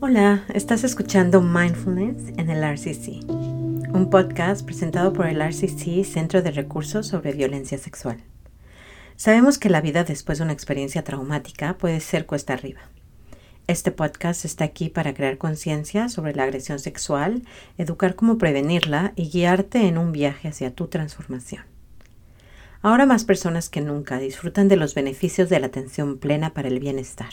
Hola, estás escuchando Mindfulness en el RCC, un podcast presentado por el RCC Centro de Recursos sobre Violencia Sexual. Sabemos que la vida después de una experiencia traumática puede ser cuesta arriba. Este podcast está aquí para crear conciencia sobre la agresión sexual, educar cómo prevenirla y guiarte en un viaje hacia tu transformación. Ahora más personas que nunca disfrutan de los beneficios de la atención plena para el bienestar.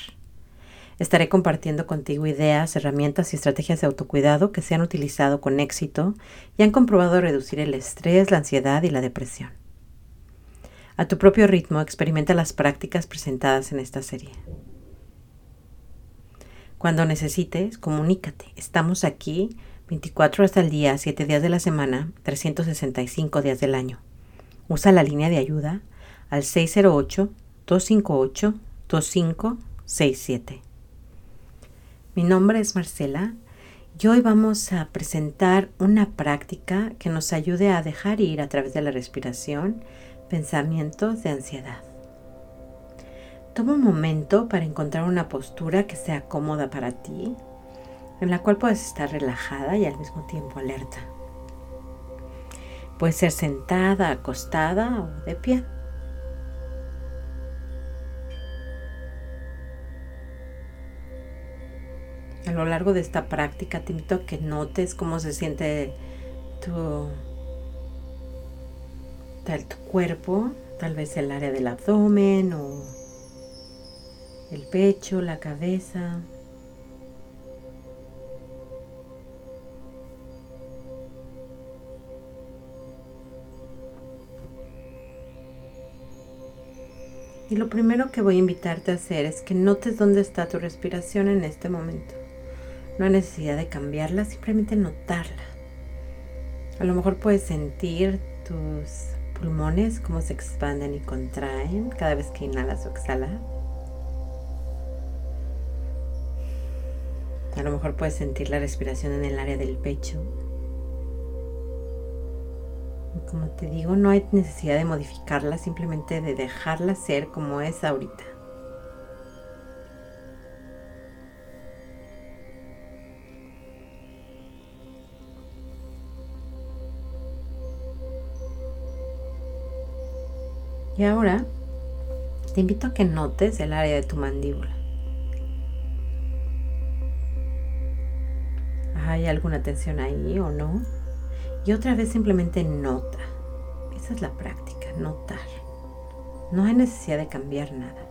Estaré compartiendo contigo ideas, herramientas y estrategias de autocuidado que se han utilizado con éxito y han comprobado reducir el estrés, la ansiedad y la depresión. A tu propio ritmo experimenta las prácticas presentadas en esta serie. Cuando necesites, comunícate. Estamos aquí 24 horas al día, 7 días de la semana, 365 días del año. Usa la línea de ayuda al 608-258-2567. Mi nombre es Marcela y hoy vamos a presentar una práctica que nos ayude a dejar ir a través de la respiración pensamientos de ansiedad. Toma un momento para encontrar una postura que sea cómoda para ti, en la cual puedes estar relajada y al mismo tiempo alerta. Puede ser sentada, acostada o de pie. A lo largo de esta práctica te invito a que notes cómo se siente tu, tu cuerpo, tal vez el área del abdomen o el pecho, la cabeza. Y lo primero que voy a invitarte a hacer es que notes dónde está tu respiración en este momento. No hay necesidad de cambiarla, simplemente notarla. A lo mejor puedes sentir tus pulmones cómo se expanden y contraen cada vez que inhalas o exhalas. A lo mejor puedes sentir la respiración en el área del pecho, como te digo, no hay necesidad de modificarla, simplemente de dejarla ser como es ahorita. Y ahora te invito a que notes el área de tu mandíbula. ¿Hay alguna tensión ahí o no? Y otra vez simplemente nota. Esa es la práctica, notar. No hay necesidad de cambiar nada.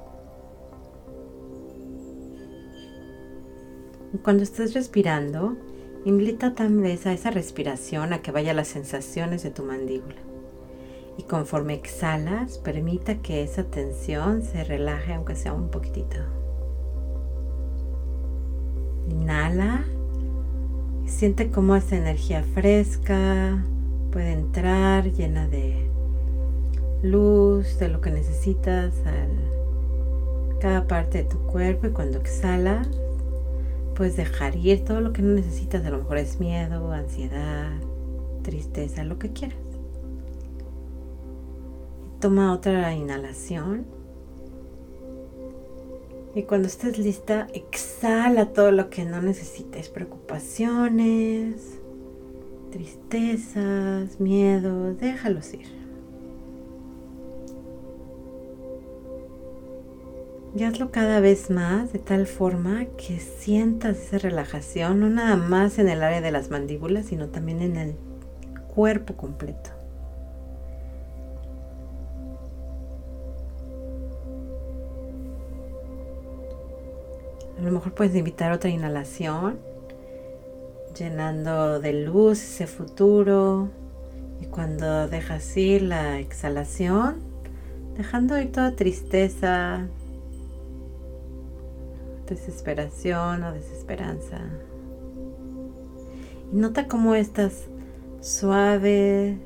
Cuando estés respirando, invita también a esa respiración a que vaya las sensaciones de tu mandíbula. Y conforme exhalas, permita que esa tensión se relaje aunque sea un poquitito. Inhala Siente cómo esa energía fresca puede entrar llena de luz, de lo que necesitas a cada parte de tu cuerpo y cuando exhalas puedes dejar ir todo lo que no necesitas, a lo mejor es miedo, ansiedad, tristeza, lo que quieras. Toma otra inhalación. Y cuando estés lista, exhala todo lo que no necesites, preocupaciones, tristezas, miedos, déjalos ir. Y hazlo cada vez más de tal forma que sientas esa relajación, no nada más en el área de las mandíbulas, sino también en el cuerpo completo. A lo mejor puedes invitar otra inhalación, llenando de luz ese futuro. Y cuando dejas ir la exhalación, dejando ir toda tristeza, desesperación o desesperanza. Y nota cómo estas suaves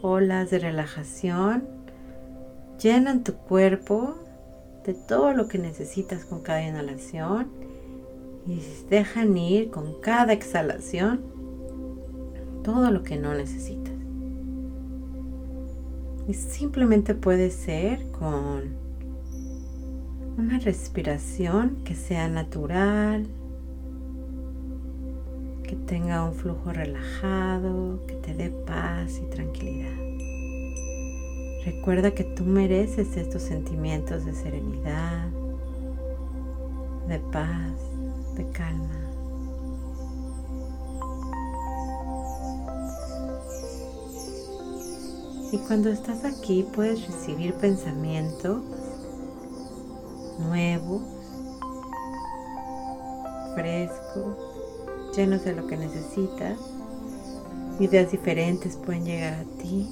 olas de relajación llenan tu cuerpo de todo lo que necesitas con cada inhalación y dejan ir con cada exhalación todo lo que no necesitas. Y simplemente puede ser con una respiración que sea natural, que tenga un flujo relajado, que te dé paz y tranquilidad. Recuerda que tú mereces estos sentimientos de serenidad, de paz, de calma. Y cuando estás aquí puedes recibir pensamientos nuevos, frescos, llenos de lo que necesitas. Ideas diferentes pueden llegar a ti.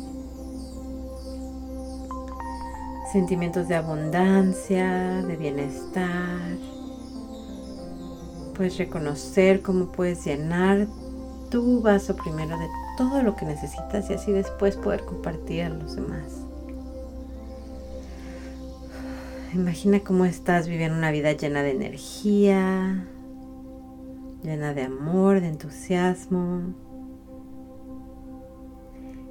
Sentimientos de abundancia, de bienestar. Puedes reconocer cómo puedes llenar tu vaso primero de todo lo que necesitas y así después poder compartir a los demás. Imagina cómo estás viviendo una vida llena de energía, llena de amor, de entusiasmo.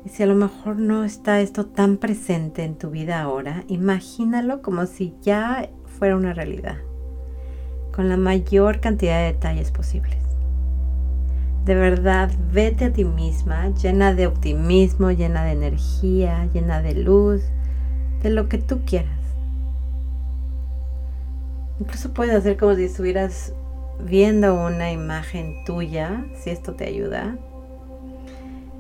Y si a lo mejor no está esto tan presente en tu vida ahora, imagínalo como si ya fuera una realidad, con la mayor cantidad de detalles posibles. De verdad, vete a ti misma, llena de optimismo, llena de energía, llena de luz, de lo que tú quieras. Incluso puedes hacer como si estuvieras viendo una imagen tuya, si esto te ayuda.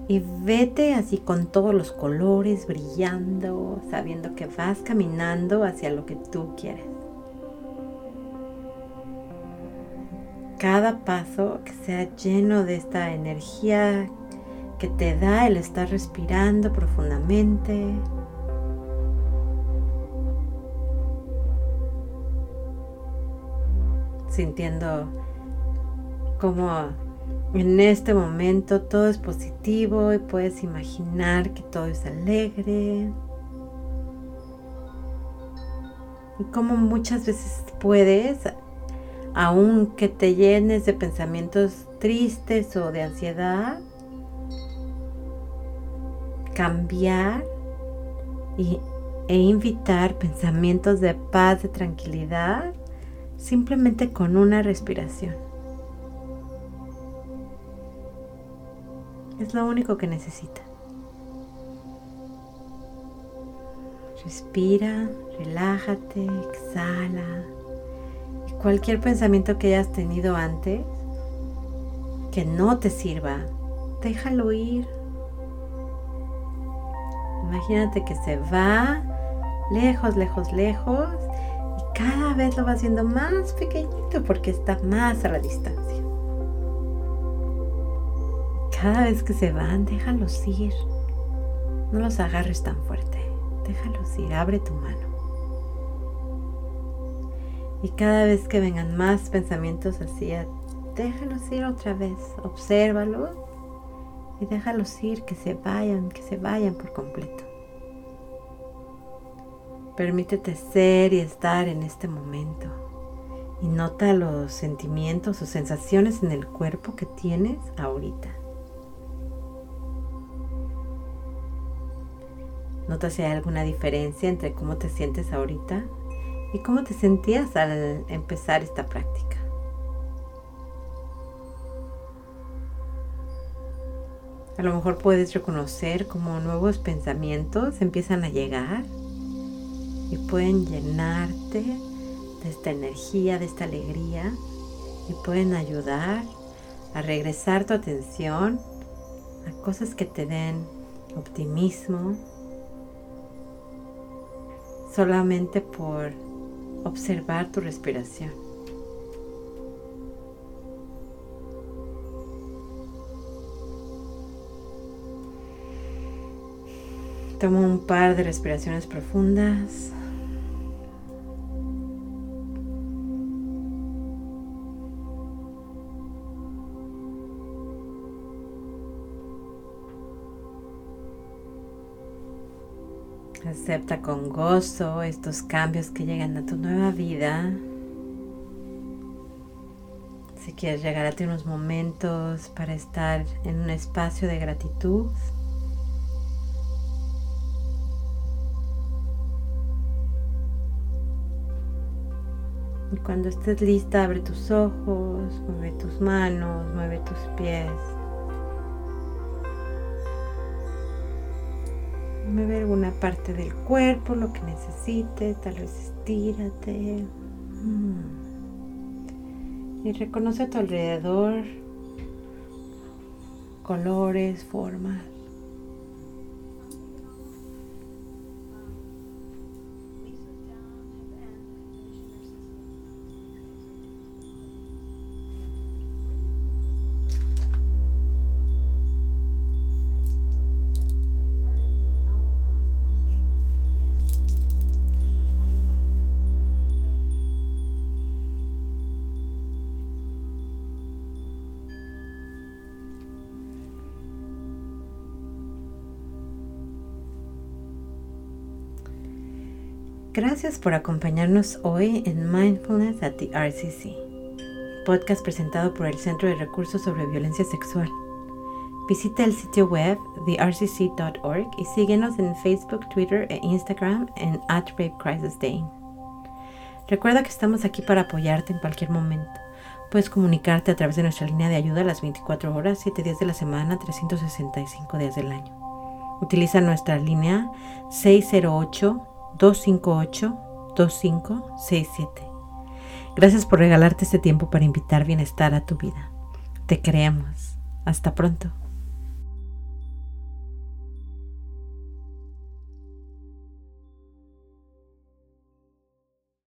Y vete así con todos los colores brillando, sabiendo que vas caminando hacia lo que tú quieres. Cada paso que sea lleno de esta energía que te da el estar respirando profundamente, sintiendo como en este momento todo es positivo y puedes imaginar que todo es alegre. Y como muchas veces puedes, aunque te llenes de pensamientos tristes o de ansiedad, cambiar e invitar pensamientos de paz, de tranquilidad simplemente con una respiración. Es lo único que necesita. Respira, relájate, exhala. Y cualquier pensamiento que hayas tenido antes que no te sirva, déjalo ir. Imagínate que se va lejos, lejos, lejos cada vez lo va haciendo más pequeñito porque está más a la distancia. Cada vez que se van, déjalos ir. No los agarres tan fuerte. Déjalos ir, abre tu mano. Y cada vez que vengan más pensamientos así, déjalos ir otra vez. Obsérvalos y déjalos ir, que se vayan, que se vayan por completo. Permítete ser y estar en este momento. Y nota los sentimientos o sensaciones en el cuerpo que tienes ahorita. Nota si hay alguna diferencia entre cómo te sientes ahorita y cómo te sentías al empezar esta práctica. A lo mejor puedes reconocer cómo nuevos pensamientos empiezan a llegar y pueden llenarte de esta energía, de esta alegría y pueden ayudar a regresar tu atención a cosas que te den optimismo solamente por observar tu respiración. Toma un par de respiraciones profundas. Acepta con gozo estos cambios que llegan a tu nueva vida. Si quieres llegar a ti unos momentos para estar en un espacio de gratitud. Cuando estés lista, abre tus ojos, mueve tus manos, mueve tus pies. Mueve alguna parte del cuerpo, lo que necesites, tal vez estírate. Mm. Y reconoce a tu alrededor colores, formas. Gracias por acompañarnos hoy en Mindfulness at the RCC, podcast presentado por el Centro de Recursos sobre Violencia Sexual. Visita el sitio web thercc.org y síguenos en Facebook, Twitter e Instagram en at Rape Crisis Day. Recuerda que estamos aquí para apoyarte en cualquier momento. Puedes comunicarte a través de nuestra línea de ayuda a las 24 horas, 7 días de la semana, 365 días del año. Utiliza nuestra línea 608 258-2567. Gracias por regalarte este tiempo para invitar bienestar a tu vida. Te creemos. Hasta pronto.